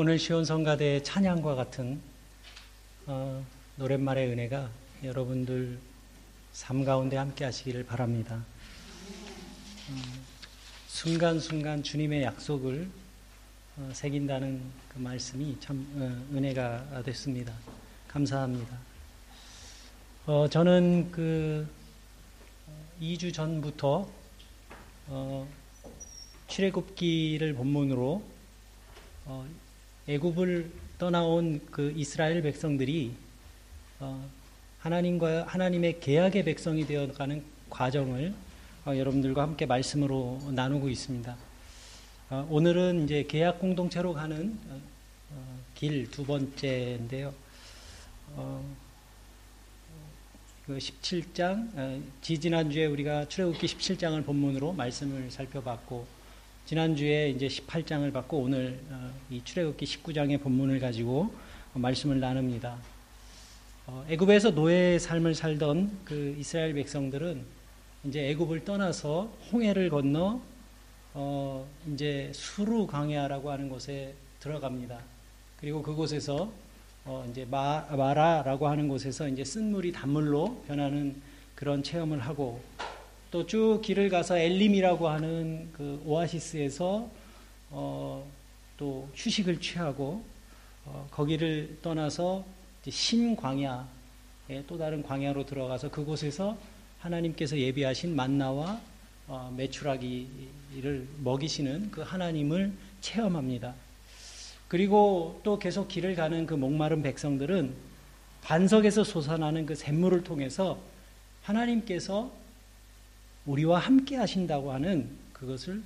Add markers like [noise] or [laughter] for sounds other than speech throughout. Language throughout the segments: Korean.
오늘 시온성가대의 찬양과 같은 어, 노랫말의 은혜가 여러분들 삶 가운데 함께 하시기를 바랍니다. 어, 순간순간 주님의 약속을 어, 새긴다는 그 말씀이 참 어, 은혜가 됐습니다. 감사합니다. 어, 저는 그 2주 전부터 어, 출애굽기를 본문으로 어, 애굽을 떠나온 그 이스라엘 백성들이 어, 하나님과 하나님의 계약의 백성이 되어가는 과정을 어, 여러분들과 함께 말씀으로 나누고 있습니다. 어, 오늘은 이제 계약 공동체로 가는 어, 어, 길두 번째인데요. 그 17장 지지난주에 우리가 출애굽기 17장을 본문으로 말씀을 살펴봤고 지난주에 이제 18장을 받고 오늘 어, 이 출애굽기 19장의 본문을 가지고 말씀을 나눕니다. 어, 애굽에서 노예의 삶을 살던 그 이스라엘 백성들은 이제 애굽을 떠나서 홍해를 건너 어 이제 수루 광야라고 하는 곳에 들어갑니다. 그리고 그곳에서 어 이제 마, 마라라고 하는 곳에서 이제 쓴 물이 단물로 변하는 그런 체험을 하고 또 쭉 길을 가서 엘림이라고 하는 그 오아시스에서 어, 또 휴식을 취하고 어, 거기를 떠나서 신광야에 또 다른 광야로 들어가서 그곳에서 하나님께서 예비하신 만나와 어, 메추라기를 먹이시는 그 하나님을 체험합니다. 그리고 또 계속 길을 가는 그 목마른 백성들은 반석에서 솟아나는 그 샘물을 통해서 하나님께서 우리와 함께 하신다고 하는 그것을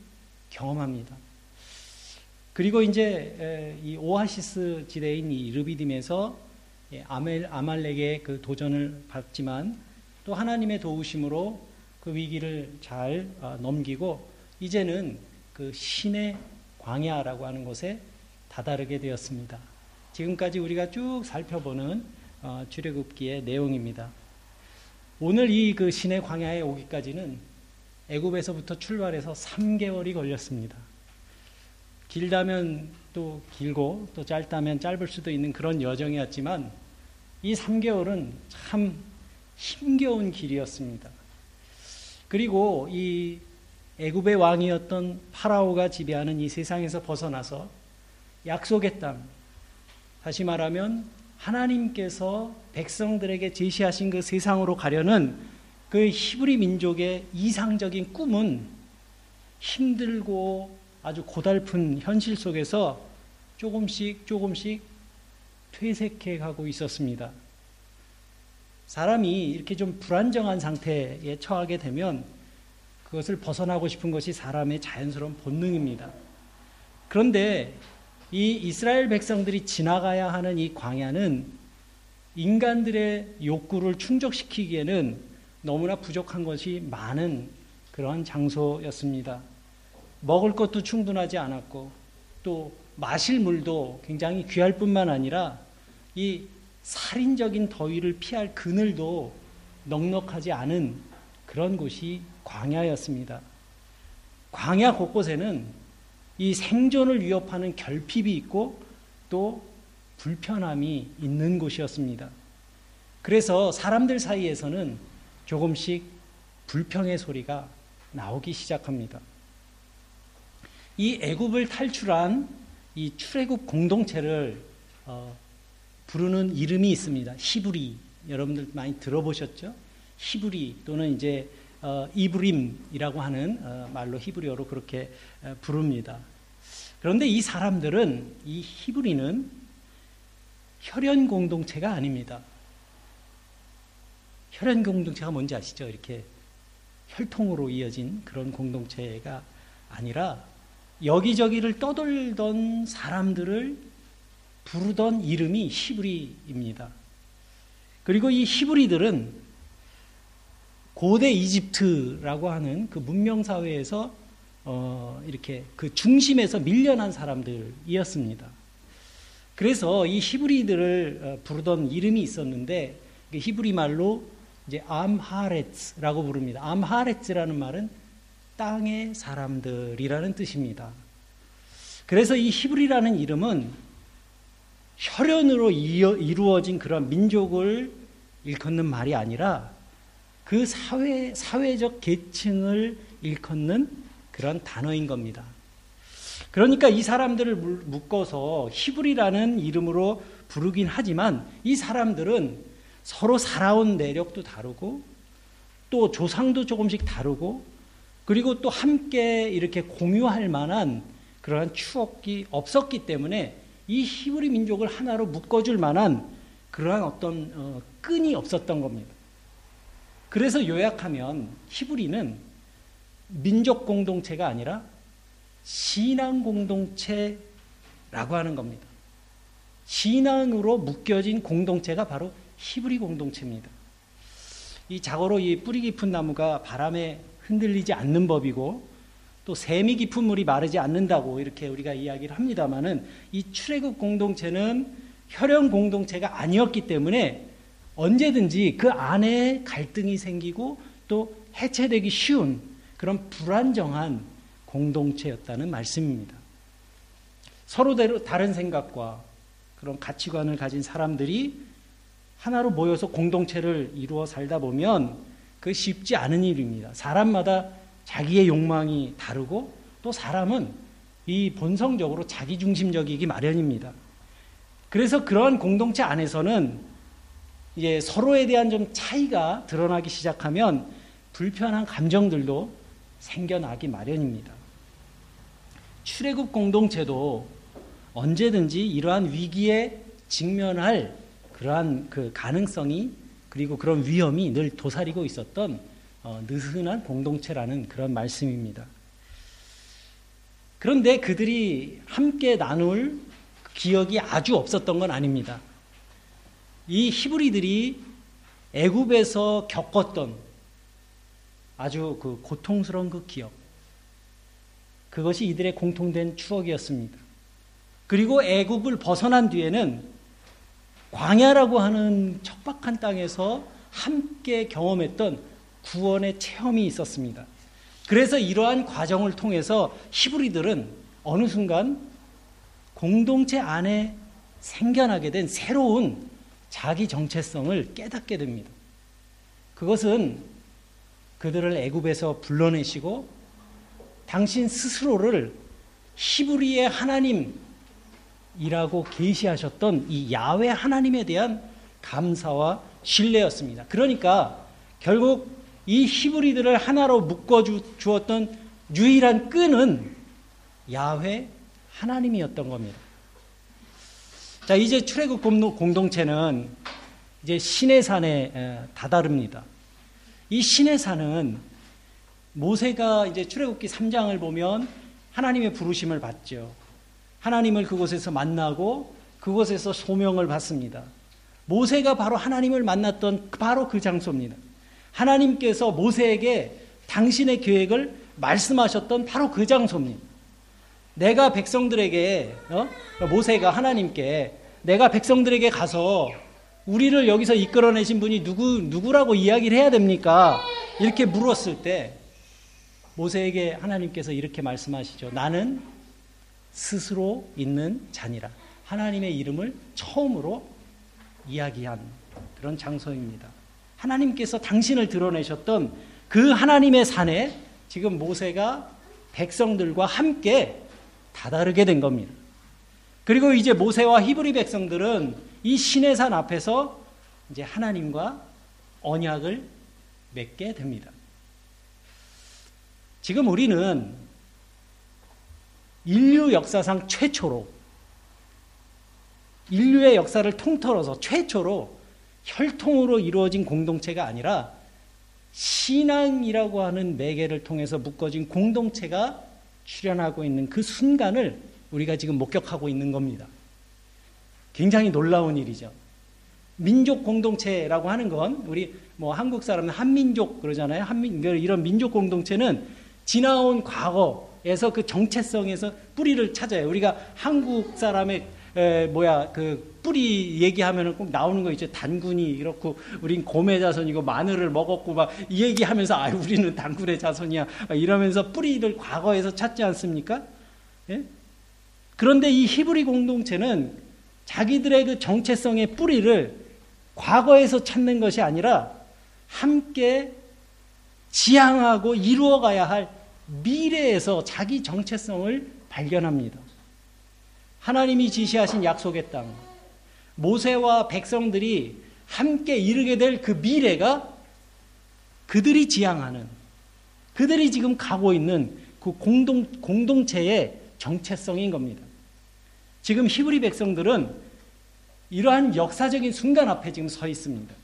경험합니다. 그리고 이제 이 오아시스 지대인 이 르비딤에서 예, 아말렉의 그 도전을 받지만 또 하나님의 도우심으로 그 위기를 잘 어, 넘기고 이제는 그 신의 광야라고 하는 곳에 다다르게 되었습니다. 지금까지 우리가 쭉 살펴보는 어, 출애굽기의 내용입니다. 오늘 이 그 신의 광야에 오기까지는 애굽에서부터 출발해서 3개월이 걸렸습니다. 길다면 또 길고 또 짧다면 짧을 수도 있는 그런 여정이었지만 이 3개월은 참 힘겨운 길이었습니다. 그리고 이 애굽의 왕이었던 파라오가 지배하는 이 세상에서 벗어나서 약속의 땅, 다시 말하면 하나님께서 백성들에게 제시하신 그 세상으로 가려는 그 히브리 민족의 이상적인 꿈은 힘들고 아주 고달픈 현실 속에서 조금씩 조금씩 퇴색해 가고 있었습니다. 사람이 이렇게 좀 불안정한 상태에 처하게 되면 그것을 벗어나고 싶은 것이 사람의 자연스러운 본능입니다. 그런데 이 이스라엘 백성들이 지나가야 하는 이 광야는 인간들의 욕구를 충족시키기에는 너무나 부족한 것이 많은 그러한 장소였습니다. 먹을 것도 충분하지 않았고 또 마실 물도 굉장히 귀할 뿐만 아니라 이 살인적인 더위를 피할 그늘도 넉넉하지 않은 그런 곳이 광야였습니다. 광야 곳곳에는 이 생존을 위협하는 결핍이 있고 또 불편함이 있는 곳이었습니다. 그래서 사람들 사이에서는 조금씩 불평의 소리가 나오기 시작합니다. 이 애굽을 탈출한 이 출애굽 공동체를 어, 부르는 이름이 있습니다. 히브리 여러분들 많이 들어보셨죠? 히브리 또는 이제 어, 이브림이라고 하는 어, 말로 히브리어로 그렇게 어, 부릅니다. 그런데 이 사람들은 이 히브리는 혈연 공동체가 아닙니다. 혈연 공동체가 뭔지 아시죠? 이렇게 혈통으로 이어진 그런 공동체가 아니라 여기저기를 떠돌던 사람들을 부르던 이름이 히브리입니다. 그리고 이 히브리들은 고대 이집트라고 하는 그 문명 사회에서 어 이렇게 그 중심에서 밀려난 사람들이었습니다. 그래서 이 히브리들을 어, 부르던 이름이 있었는데 그 히브리 말로 이제 암하레츠라고 부릅니다. 암하레츠라는 말은 땅의 사람들이라는 뜻입니다. 그래서 이 히브리라는 이름은 혈연으로 이루어진 그런 민족을 일컫는 말이 아니라 그 사회, 사회적 계층을 일컫는 그런 단어인 겁니다. 그러니까 이 사람들을 묶어서 히브리라는 이름으로 부르긴 하지만 이 사람들은 서로 살아온 내력도 다르고 또 조상도 조금씩 다르고 그리고 또 함께 이렇게 공유할 만한 그러한 추억이 없었기 때문에 이 히브리 민족을 하나로 묶어줄 만한 그러한 어떤 어, 끈이 없었던 겁니다. 그래서 요약하면 히브리는 민족 공동체가 아니라 신앙 공동체라고 하는 겁니다. 신앙으로 묶여진 공동체가 바로 히브리 공동체입니다. 이 자고로 이 뿌리 깊은 나무가 바람에 흔들리지 않는 법이고 또 샘이 깊은 물이 마르지 않는다고 이렇게 우리가 이야기를 합니다만은 이 출애굽 공동체는 혈연 공동체가 아니었기 때문에 언제든지 그 안에 갈등이 생기고 또 해체되기 쉬운 그런 불안정한 공동체였다는 말씀입니다. 서로 다른 생각과 그런 가치관을 가진 사람들이 하나로 모여서 공동체를 이루어 살다 보면 그 쉽지 않은 일입니다. 사람마다 자기의 욕망이 다르고 또 사람은 이 본성적으로 자기중심적이기 마련입니다. 그래서 그러한 공동체 안에서는 이제 서로에 대한 좀 차이가 드러나기 시작하면 불편한 감정들도 생겨나기 마련입니다. 출애굽 공동체도 언제든지 이러한 위기에 직면할 그러한 그 가능성이 그리고 그런 위험이 늘 도사리고 있었던 어, 느슨한 공동체라는 그런 말씀입니다. 그런데 그들이 함께 나눌 기억이 아주 없었던 건 아닙니다. 이 히브리들이 애굽에서 겪었던 아주 그 고통스러운 그 기억. 그것이 이들의 공통된 추억이었습니다. 그리고 애굽을 벗어난 뒤에는 광야라고 하는 척박한 땅에서 함께 경험했던 구원의 체험이 있었습니다. 그래서 이러한 과정을 통해서 히브리들은 어느 순간 공동체 안에 생겨나게 된 새로운 자기 정체성을 깨닫게 됩니다. 그것은 그들을 애굽에서 불러내시고 당신 스스로를 히브리의 하나님 이라고 계시하셨던 이 야외 하나님에 대한 감사와 신뢰였습니다. 그러니까 결국 이 히브리들을 하나로 묶어 주었던 유일한 끈은 야외 하나님이었던 겁니다. 자, 이제 출애굽 공동체는 이제 신의 산에 다다릅니다. 이 신의 산은 모세가 이제 출애굽기 3장을 보면 하나님의 부르심을 받죠. 하나님을 그곳에서 만나고 그곳에서 소명을 받습니다. 모세가 바로 하나님을 만났던 바로 그 장소입니다. 하나님께서 모세에게 당신의 계획을 말씀하셨던 바로 그 장소입니다. 내가 백성들에게 어? 모세가 하나님께 내가 백성들에게 가서 우리를 여기서 이끌어내신 분이 누구 누구라고 이야기를 해야 됩니까? 이렇게 물었을 때 모세에게 하나님께서 이렇게 말씀하시죠. 나는 스스로 있는 자니라. 하나님의 이름을 처음으로 이야기한 그런 장소입니다. 하나님께서 당신을 드러내셨던 그 하나님의 산에 지금 모세가 백성들과 함께 다다르게 된 겁니다. 그리고 이제 모세와 히브리 백성들은 이 신의 산 앞에서 이제 하나님과 언약을 맺게 됩니다. 지금 우리는 인류 역사상 최초로 인류의 역사를 통틀어서 최초로 혈통으로 이루어진 공동체가 아니라 신앙이라고 하는 매개를 통해서 묶어진 공동체가 출현하고 있는 그 순간을 우리가 지금 목격하고 있는 겁니다. 굉장히 놀라운 일이죠. 민족 공동체라고 하는 건 우리 뭐 한국 사람은 한민족 그러잖아요. 한민 이런 민족 공동체는 지나온 과거 에서 그 정체성에서 뿌리를 찾아요. 우리가 한국 사람의 에, 뭐야 그 뿌리 얘기하면은 꼭 나오는 거 있죠. 단군이 이렇고 우린 곰의 자손이고 마늘을 먹었고 막 이 얘기하면서 아 우리는 단군의 자손이야 이러면서 뿌리를 과거에서 찾지 않습니까? 예? 그런데 이 히브리 공동체는 자기들의 그 정체성의 뿌리를 과거에서 찾는 것이 아니라 함께 지향하고 이루어가야 할 미래에서 자기 정체성을 발견합니다. 하나님이 지시하신 약속의 땅, 모세와 백성들이 함께 이르게 될 그 미래가 그들이 지향하는, 그들이 지금 가고 있는 그 공동, 공동체의 정체성인 겁니다. 지금 히브리 백성들은 이러한 역사적인 순간 앞에 지금 서 있습니다.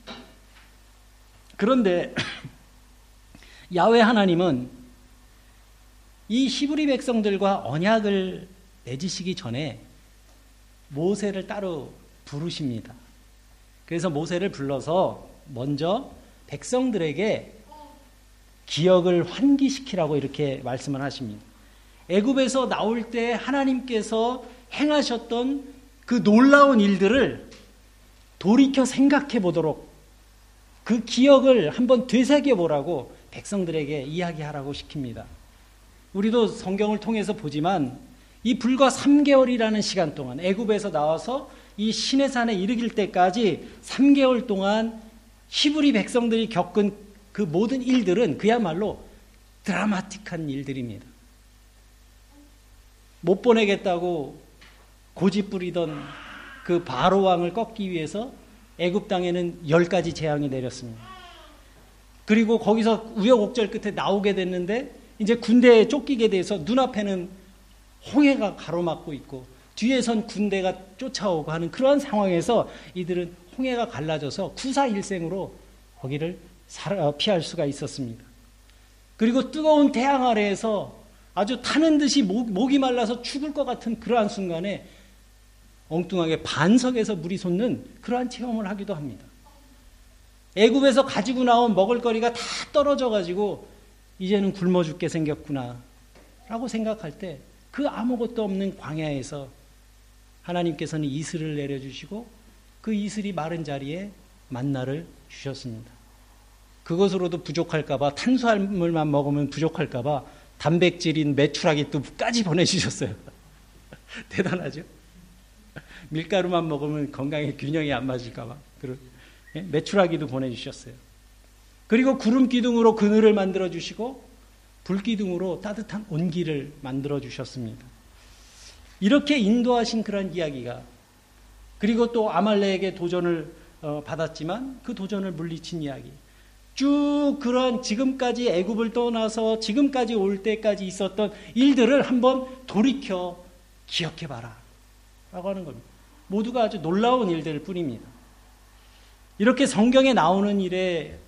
그런데 [laughs] 야외 하나님은 이 히브리 백성들과 언약을 맺으시기 전에 모세를 따로 부르십니다. 그래서 모세를 불러서 먼저 백성들에게 기억을 환기시키라고 이렇게 말씀을 하십니다. 애굽에서 나올 때 하나님께서 행하셨던 그 놀라운 일들을 돌이켜 생각해 보도록 그 기억을 한번 되새겨 보라고 백성들에게 이야기하라고 시킵니다. 우리도 성경을 통해서 보지만 이 불과 3개월이라는 시간 동안 애굽에서 나와서 이 시내산에 이르길 때까지 3개월 동안 히브리 백성들이 겪은 그 모든 일들은 그야말로 드라마틱한 일들입니다. 못 보내겠다고 고집 부리던 그 바로 왕을 꺾기 위해서 애굽 땅에는 열 가지 재앙이 내렸습니다. 그리고 거기서 우여곡절 끝에 나오게 됐는데 이제 군대에 쫓기게 돼서 눈앞에는 홍해가 가로막고 있고 뒤에선 군대가 쫓아오고 하는 그러한 상황에서 이들은 홍해가 갈라져서 구사일생으로 거기를 어, 피할 수가 있었습니다. 그리고 뜨거운 태양 아래에서 아주 타는 듯이 목, 목이 말라서 죽을 것 같은 그러한 순간에 엉뚱하게 반석에서 물이 솟는 그러한 체험을 하기도 합니다. 애굽에서 가지고 나온 먹을거리가 다 떨어져 가지고 이제는 굶어 죽게 생겼구나 라고 생각할 때 그 아무것도 없는 광야에서 하나님께서는 이슬을 내려주시고 그 이슬이 마른 자리에 만나를 주셨습니다. 그것으로도 부족할까봐 탄수화물만 먹으면 부족할까봐 단백질인 메추라기 또까지 보내주셨어요. [laughs] 대단하죠? 밀가루만 먹으면 건강에 균형이 안 맞을까봐. 예? 메추라기도 보내주셨어요. 그리고 구름 기둥으로 그늘을 만들어 주시고 불 기둥으로 따뜻한 온기를 만들어 주셨습니다. 이렇게 인도하신 그런 이야기가 그리고 또 아말렉에게 도전을 어, 받았지만 그 도전을 물리친 이야기. 쭉 그런 지금까지 애굽을 떠나서 지금까지 올 때까지 있었던 일들을 한번 돌이켜 기억해 봐라. 라고 하는 겁니다. 모두가 아주 놀라운 일들일 뿐입니다. 이렇게 성경에 나오는 일에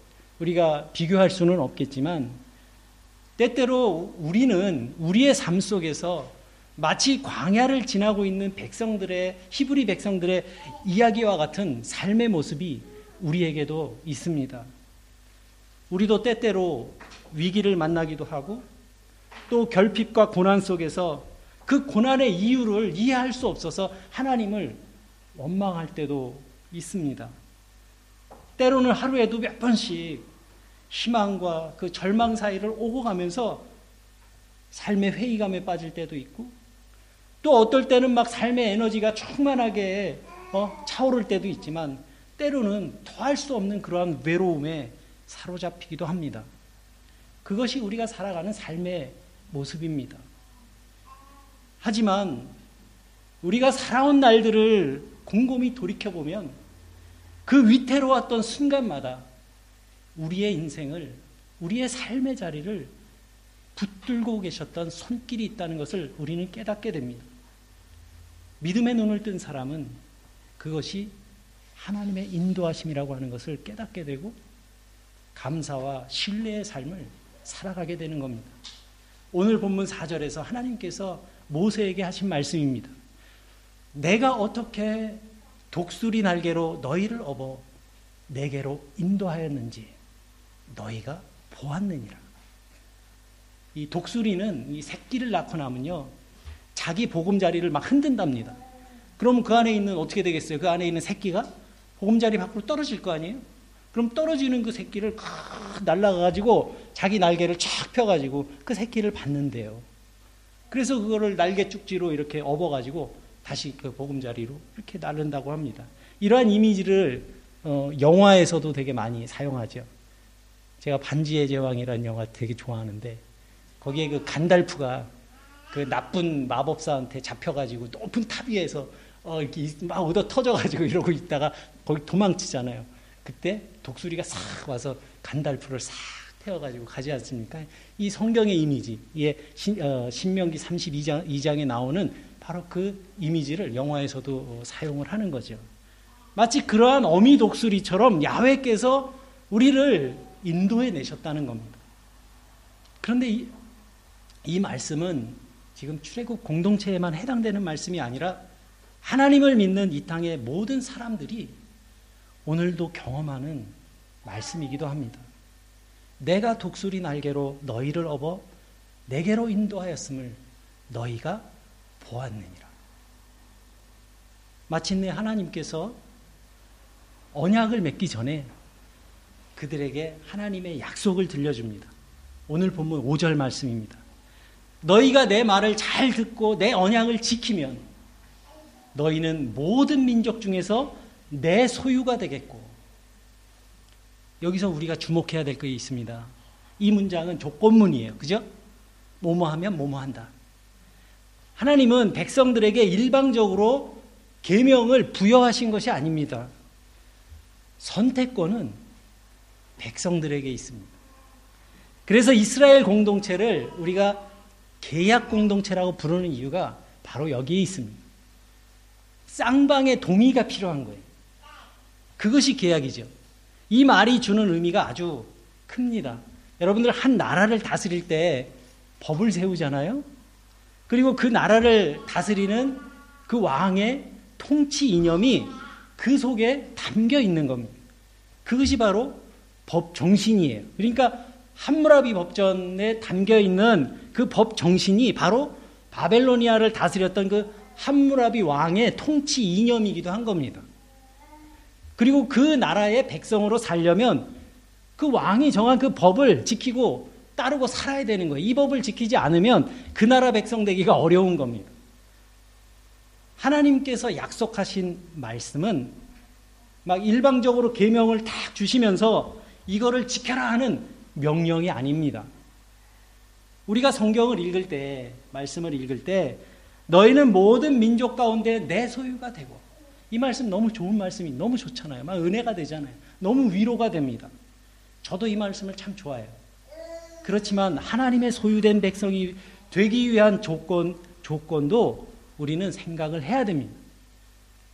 우리가 비교할 수는 없겠지만 때때로 우리는 우리의 삶 속에서 마치 광야를 지나고 있는 백성들의 히브리 백성들의 이야기와 같은 삶의 모습이 우리에게도 있습니다. 우리도 때때로 위기를 만나기도 하고 또 결핍과 고난 속에서 그 고난의 이유를 이해할 수 없어서 하나님을 원망할 때도 있습니다. 때로는 하루에도 몇 번씩 희망과 그 절망 사이를 오고 가면서 삶의 회의감에 빠질 때도 있고 또 어떨 때는 막 삶의 에너지가 충만하게 어, 차오를 때도 있지만 때로는 더할 수 없는 그러한 외로움에 사로잡히기도 합니다. 그것이 우리가 살아가는 삶의 모습입니다. 하지만 우리가 살아온 날들을 곰곰이 돌이켜보면 그 위태로웠던 순간마다 우리의 인생을, 우리의 삶의 자리를 붙들고 계셨던 손길이 있다는 것을 우리는 깨닫게 됩니다. 믿음의 눈을 뜬 사람은 그것이 하나님의 인도하심이라고 하는 것을 깨닫게 되고 감사와 신뢰의 삶을 살아가게 되는 겁니다. 오늘 본문 4절에서 하나님께서 모세에게 하신 말씀입니다. 내가 어떻게 독수리 날개로 너희를 업어 내게로 인도하였는지 너희가 보았느니라. 이 독수리는 이 새끼를 낳고 나면요. 자기 보금자리를 막 흔든답니다. 그럼 그 안에 있는 어떻게 되겠어요? 그 안에 있는 새끼가 보금자리 밖으로 떨어질 거 아니에요? 그럼 떨어지는 그 새끼를 날라가가지고 자기 날개를 쫙 펴가지고 그 새끼를 받는데요. 그래서 그거를 날개 쭉지로 이렇게 업어가지고 다시 그 보금자리로 이렇게 나른다고 합니다. 이러한 이미지를 어, 영화에서도 되게 많이 사용하죠. 제가 반지의 제왕이라는 영화 되게 좋아하는데 거기에 그 간달프가 그 나쁜 마법사한테 잡혀가지고 높은 탑 위에서 어, 이렇게 막 얻어 터져가지고 [laughs] 이러고 있다가 거기 도망치잖아요. 그때 독수리가 싹 와서 간달프를 싹 태워가지고 가지 않습니까? 이 성경의 이미지, 예, 신, 어, 신명기 32장 2장에 나오는 바로 그 이미지를 영화에서도 어, 사용을 하는 거죠. 마치 그러한 어미 독수리처럼 야훼께서 우리를 인도해 내셨다는 겁니다. 그런데 이, 이 말씀은 지금 출애굽 공동체에만 해당되는 말씀이 아니라 하나님을 믿는 이 땅의 모든 사람들이 오늘도 경험하는 말씀이기도 합니다. 내가 독수리 날개로 너희를 업어 내게로 인도하였음을 너희가 보았느니라. 마침내 하나님께서 언약을 맺기 전에 그들에게 하나님의 약속을 들려줍니다. 오늘 본문 5절 말씀입니다. 너희가 내 말을 잘 듣고 내 언약을 지키면 너희는 모든 민족 중에서 내 소유가 되겠고 여기서 우리가 주목해야 될 것이 있습니다. 이 문장은 조건문이에요. 그죠? 뭐뭐 하면 뭐뭐 한다. 하나님은 백성들에게 일방적으로 계명을 부여하신 것이 아닙니다. 선택권은 백성들에게 있습니다. 그래서 이스라엘 공동체를 우리가 계약 공동체라고 부르는 이유가 바로 여기에 있습니다. 쌍방의 동의가 필요한 거예요. 그것이 계약이죠. 이 말이 주는 의미가 아주 큽니다. 여러분들 한 나라를 다스릴 때 법을 세우잖아요. 그리고 그 나라를 다스리는 그 왕의 통치 이념이 그 속에 담겨 있는 겁니다. 그것이 바로 법 정신이에요. 그러니까 함무라비 법전에 담겨 있는 그 법 정신이 바로 바벨로니아를 다스렸던 그 함무라비 왕의 통치 이념이기도 한 겁니다. 그리고 그 나라의 백성으로 살려면 그 왕이 정한 그 법을 지키고 따르고 살아야 되는 거예요. 이 법을 지키지 않으면 그 나라 백성 되기가 어려운 겁니다. 하나님께서 약속하신 말씀은 막 일방적으로 계명을 딱 주시면서 이거를 지켜라 하는 명령이 아닙니다. 우리가 성경을 읽을 때, 말씀을 읽을 때, 너희는 모든 민족 가운데 내 소유가 되고, 이 말씀 너무 좋은 말씀이 너무 좋잖아요. 막 은혜가 되잖아요. 너무 위로가 됩니다. 저도 이 말씀을 참 좋아해요. 그렇지만 하나님의 소유된 백성이 되기 위한 조건, 조건도 우리는 생각을 해야 됩니다.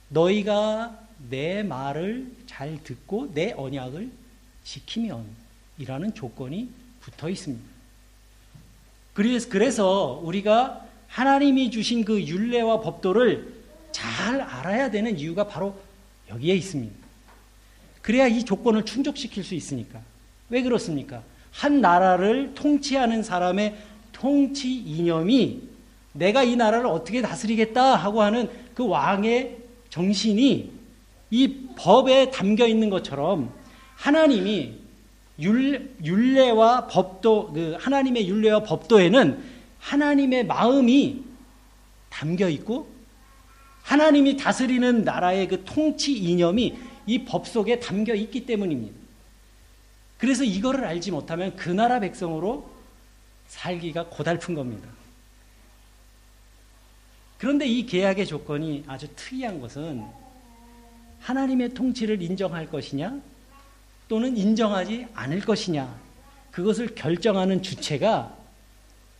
너희가 내 말을 잘 듣고 내 언약을 지키면 이라는 조건이 붙어 있습니다. 그래서, 그래서 우리가 하나님이 주신 그 율례와 법도를 잘 알아야 되는 이유가 바로 여기에 있습니다. 그래야 이 조건을 충족시킬 수 있으니까. 왜 그렇습니까? 한 나라를 통치하는 사람의 통치 이념이 내가 이 나라를 어떻게 다스리겠다 하고 하는 그 왕의 정신이 이 법에 담겨 있는 것처럼 하나님이 율례와 법도 그 하나님의 율례와 법도에는 하나님의 마음이 담겨 있고 하나님이 다스리는 나라의 그 통치 이념이 이 법 속에 담겨 있기 때문입니다. 그래서 이거를 알지 못하면 그 나라 백성으로 살기가 고달픈 겁니다. 그런데 이 계약의 조건이 아주 특이한 것은 하나님의 통치를 인정할 것이냐 또는 인정하지 않을 것이냐 그것을 결정하는 주체가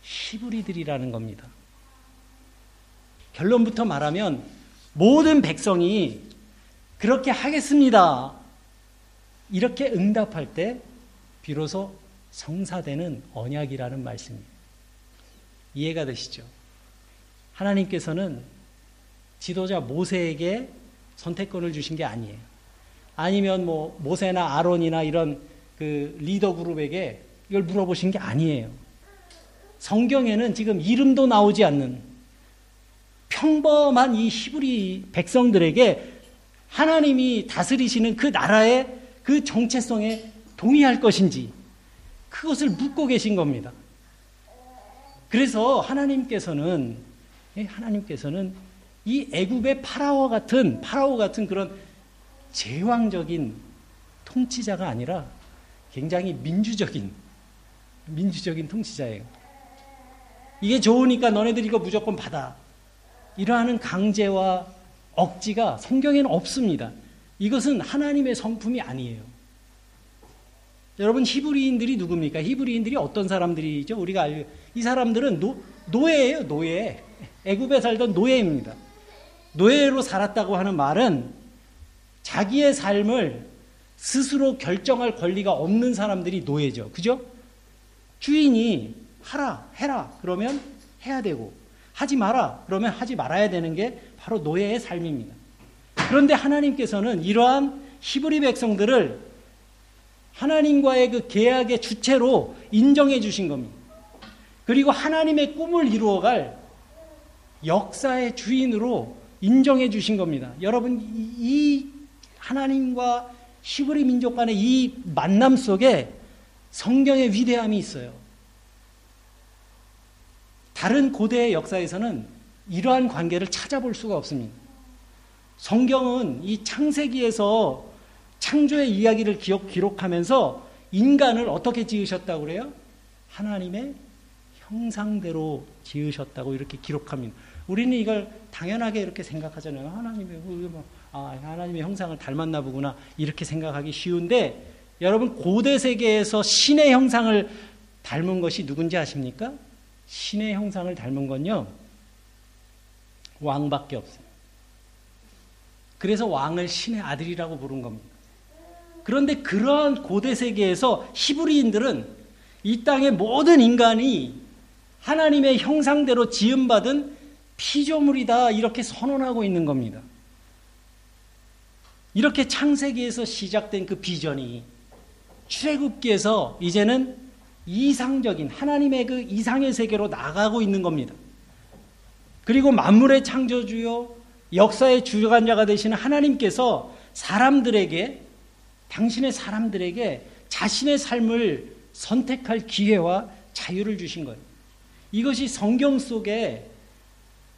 히브리들이라는 겁니다. 결론부터 말하면 모든 백성이 그렇게 하겠습니다. 이렇게 응답할 때 비로소 성사되는 언약이라는 말씀입니다. 이해가 되시죠? 하나님께서는 지도자 모세에게 선택권을 주신 게 아니에요. 아니면 뭐 모세나 아론이나 이런 그 리더 그룹에게 이걸 물어보신 게 아니에요. 성경에는 지금 이름도 나오지 않는 평범한 이 히브리 백성들에게 하나님이 다스리시는 그 나라의 그 정체성에 동의할 것인지 그것을 묻고 계신 겁니다. 그래서 하나님께서는 예, 하나님께서는 이 애굽의 파라오 같은 파라오 같은 그런 제왕적인 통치자가 아니라 굉장히 민주적인 민주적인 통치자예요. 이게 좋으니까 너네들 이거 무조건 받아. 이러한 강제와 억지가 성경에는 없습니다. 이것은 하나님의 성품이 아니에요. 여러분 히브리인들이 누굽니까? 히브리인들이 어떤 사람들이죠? 우리가 알고 이 사람들은 노, 노예예요, 노예. 애굽에 살던 노예입니다. 노예로 살았다고 하는 말은 자기의 삶을 스스로 결정할 권리가 없는 사람들이 노예죠. 그죠? 주인이 하라, 해라. 그러면 해야 되고, 하지 마라. 그러면 하지 말아야 되는 게 바로 노예의 삶입니다. 그런데 하나님께서는 이러한 히브리 백성들을 하나님과의 그 계약의 주체로 인정해 주신 겁니다. 그리고 하나님의 꿈을 이루어갈 역사의 주인으로 인정해 주신 겁니다. 여러분, 이 하나님과 히브리 민족 간의 이 만남 속에 성경의 위대함이 있어요. 다른 고대의 역사에서는 이러한 관계를 찾아볼 수가 없습니다. 성경은 이 창세기에서 창조의 이야기를 기록, 기록하면서 인간을 어떻게 지으셨다고 그래요? 하나님의 형상대로 지으셨다고 이렇게 기록합니다. 우리는 이걸 당연하게 이렇게 생각하잖아요. 하나님의, 뭐, 아, 하나님의 형상을 닮았나 보구나. 이렇게 생각하기 쉬운데, 여러분, 고대 세계에서 신의 형상을 닮은 것이 누군지 아십니까? 신의 형상을 닮은 건요, 왕밖에 없어요. 그래서 왕을 신의 아들이라고 부른 겁니다. 그런데 그러한 고대 세계에서 히브리인들은 이 땅의 모든 인간이 하나님의 형상대로 지음받은 피조물이다 이렇게 선언하고 있는 겁니다. 이렇게 창세기에서 시작된 그 비전이 출애굽기에서 이제는 이상적인 하나님의 그 이상의 세계로 나가고 있는 겁니다. 그리고 만물의 창조주요 역사의 주관자가 되시는 하나님께서 사람들에게 당신의 사람들에게 자신의 삶을 선택할 기회와 자유를 주신 거예요. 이것이 성경 속에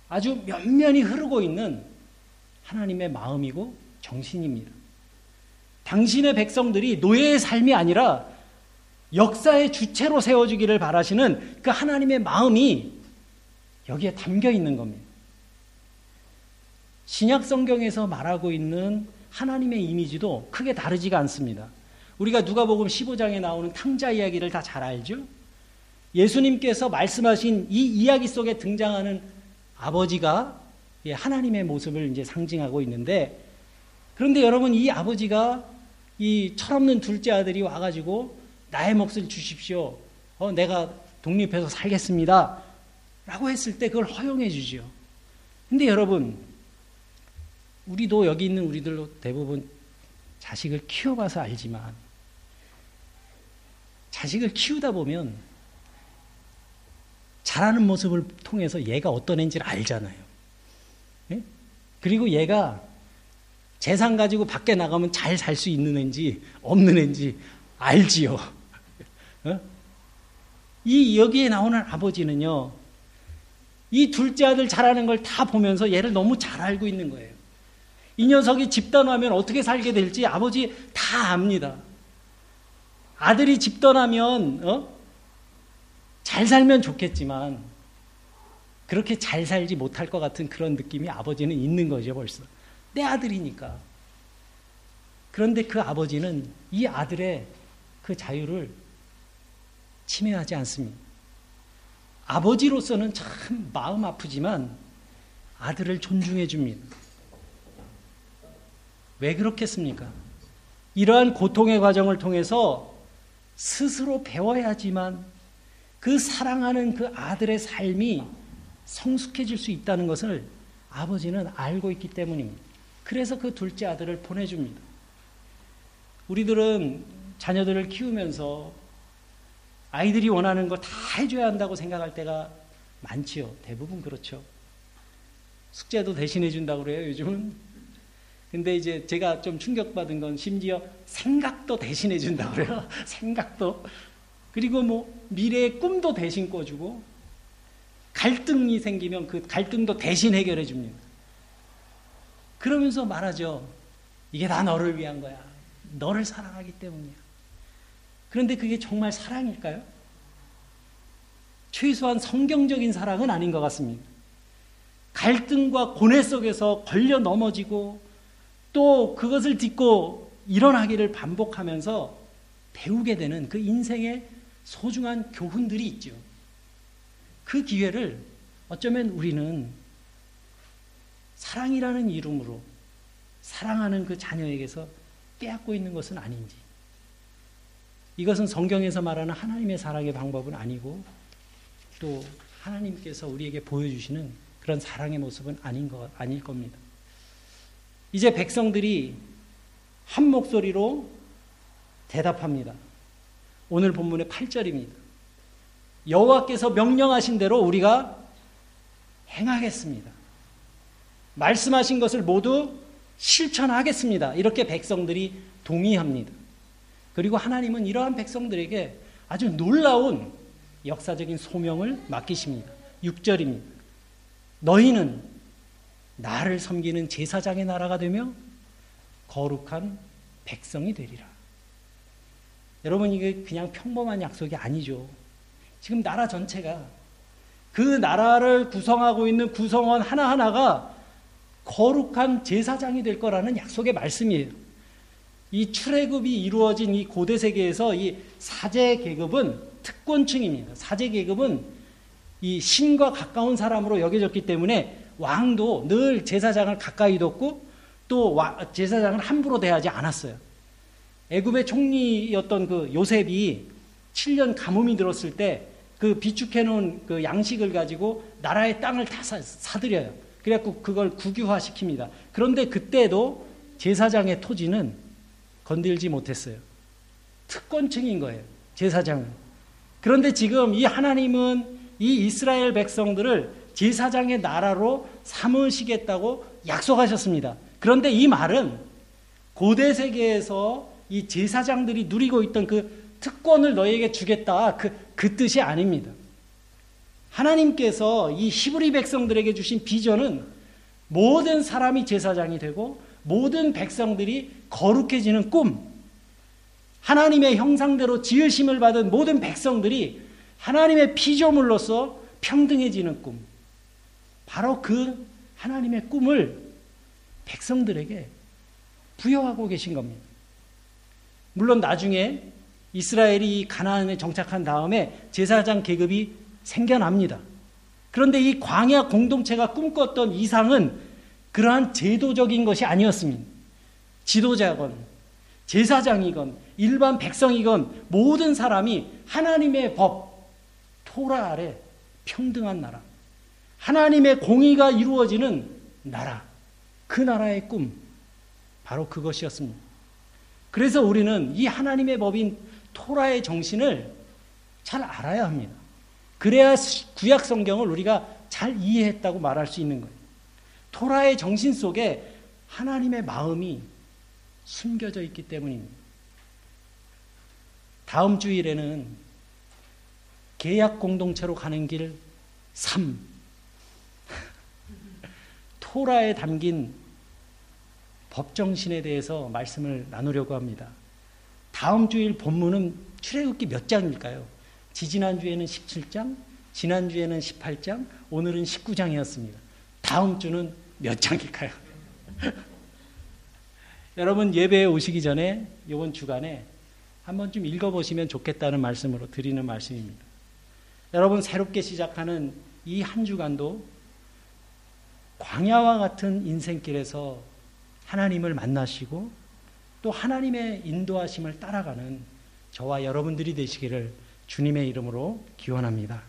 아주 면면히 흐르고 있는 하나님의 마음이고 정신입니다. 당신의 백성들이 노예의 삶이 아니라 역사의 주체로 세워주기를 바라시는 그 하나님의 마음이 여기에 담겨 있는 겁니다. 신약 성경에서 말하고 있는 하나님의 이미지도 크게 다르지가 않습니다. 우리가 누가복음 15장에 나오는 탕자 이야기를 다 잘 알죠? 예수님께서 말씀하신 이 이야기 속에 등장하는 아버지가 하나님의 모습을 이제 상징하고 있는데 그런데 여러분 이 아버지가 이 철없는 둘째 아들이 와가지고 나의 몫을 주십시오. 어, 내가 독립해서 살겠습니다. 라고 했을 때 그걸 허용해 주죠. 근데 여러분, 우리도 여기 있는 우리들로 대부분 자식을 키워봐서 알지만, 자식을 키우다 보면 자라는 모습을 통해서 얘가 어떤 애인지를 알잖아요. 예? 그리고 얘가 재산 가지고 밖에 나가면 잘 살 수 있는 애인지 없는 애인지 알지요. 어? 이 여기에 나오는 아버지는요. 이 둘째 아들 잘하는 걸 다 보면서 얘를 너무 잘 알고 있는 거예요. 이 녀석이 집 떠나면 어떻게 살게 될지 아버지 다 압니다. 아들이 집 떠나면 어? 잘 살면 좋겠지만 그렇게 잘 살지 못할 것 같은 그런 느낌이 아버지는 있는 거죠 벌써. 내 아들이니까. 그런데 그 아버지는 이 아들의 그 자유를 침해하지 않습니다. 아버지로서는 참 마음 아프지만 아들을 존중해 줍니다. 왜 그렇겠습니까? 이러한 고통의 과정을 통해서 스스로 배워야지만 그 사랑하는 그 아들의 삶이 성숙해질 수 있다는 것을 아버지는 알고 있기 때문입니다. 그래서 그 둘째 아들을 보내줍니다. 우리들은 자녀들을 키우면서 아이들이 원하는 거 다 해줘야 한다고 생각할 때가 많지요. 대부분 그렇죠. 숙제도 대신해 준다고 그래요, 요즘은. 근데 이제 제가 좀 충격받은 건 심지어 생각도 대신해 준다고 그래요. [laughs] 생각도. 그리고 뭐 미래의 꿈도 대신 꿔주고 갈등이 생기면 그 갈등도 대신 해결해 줍니다. 그러면서 말하죠. 이게 다 너를 위한 거야. 너를 사랑하기 때문이야. 그런데 그게 정말 사랑일까요? 최소한 성경적인 사랑은 아닌 것 같습니다. 갈등과 고뇌 속에서 걸려 넘어지고 또 그것을 딛고 일어나기를 반복하면서 배우게 되는 그 인생의 소중한 교훈들이 있죠. 그 기회를 어쩌면 우리는 사랑이라는 이름으로 사랑하는 그 자녀에게서 빼앗고 있는 것은 아닌지. 이것은 성경에서 말하는 하나님의 사랑의 방법은 아니고 또 하나님께서 우리에게 보여주시는 그런 사랑의 모습은 아닌 것, 아닐 겁니다. 이제 백성들이 한 목소리로 대답합니다. 오늘 본문의 8절입니다. 여호와께서 명령하신 대로 우리가 행하겠습니다. 말씀하신 것을 모두 실천하겠습니다. 이렇게 백성들이 동의합니다. 그리고 하나님은 이러한 백성들에게 아주 놀라운 역사적인 소명을 맡기십니다. 6절입니다. 너희는 나를 섬기는 제사장의 나라가 되며 거룩한 백성이 되리라. 여러분, 이게 그냥 평범한 약속이 아니죠. 지금 나라 전체가 그 나라를 구성하고 있는 구성원 하나하나가 거룩한 제사장이 될 거라는 약속의 말씀이에요. 이 출애굽이 이루어진 이 고대 세계에서 이 사제 계급은 특권층입니다. 사제 계급은 이 신과 가까운 사람으로 여겨졌기 때문에 왕도 늘 제사장을 가까이 뒀고 또 제사장을 함부로 대하지 않았어요. 애굽의 총리였던 그 요셉이 7년 가뭄이 들었을 때 그 비축해 놓은 그 양식을 가지고 나라의 땅을 다 사, 사들여요. 그래갖고 그걸 국유화 시킵니다. 그런데 그때도 제사장의 토지는 건들지 못했어요. 특권층인 거예요. 제사장은. 그런데 지금 이 하나님은 이 이스라엘 백성들을 제사장의 나라로 삼으시겠다고 약속하셨습니다. 그런데 이 말은 고대 세계에서 이 제사장들이 누리고 있던 그 특권을 너에게 주겠다. 그, 그 뜻이 아닙니다. 하나님께서 이 히브리 백성들에게 주신 비전은 모든 사람이 제사장이 되고 모든 백성들이 거룩해지는 꿈, 하나님의 형상대로 지으심을 받은 모든 백성들이 하나님의 피조물로서 평등해지는 꿈. 바로 그 하나님의 꿈을 백성들에게 부여하고 계신 겁니다. 물론 나중에 이스라엘이 가나안에 정착한 다음에 제사장 계급이 생겨납니다. 그런데 이 광야 공동체가 꿈꿨던 이상은 그러한 제도적인 것이 아니었습니다. 지도자건 제사장이건 일반 백성이건 모든 사람이 하나님의 법, 토라 아래 평등한 나라, 하나님의 공의가 이루어지는 나라, 그 나라의 꿈, 바로 그것이었습니다. 그래서 우리는 이 하나님의 법인 토라의 정신을 잘 알아야 합니다. 그래야 구약 성경을 우리가 잘 이해했다고 말할 수 있는 거예요. 토라의 정신 속에 하나님의 마음이 숨겨져 있기 때문입니다. 다음 주일에는 계약 공동체로 가는 길 3. [laughs] 토라에 담긴 법정신에 대해서 말씀을 나누려고 합니다. 다음 주일 본문은 출애굽기 몇 장일까요? 지지난주에는 17장, 지난주에는 18장, 오늘은 19장이었습니다. 다음 주는 몇 장일까요? [laughs] 여러분 예배에 오시기 전에 이번 주간에 한번 좀 읽어보시면 좋겠다는 말씀으로 드리는 말씀입니다. 여러분 새롭게 시작하는 이 한 주간도 광야와 같은 인생길에서 하나님을 만나시고 또 하나님의 인도하심을 따라가는 저와 여러분들이 되시기를 주님의 이름으로 기원합니다.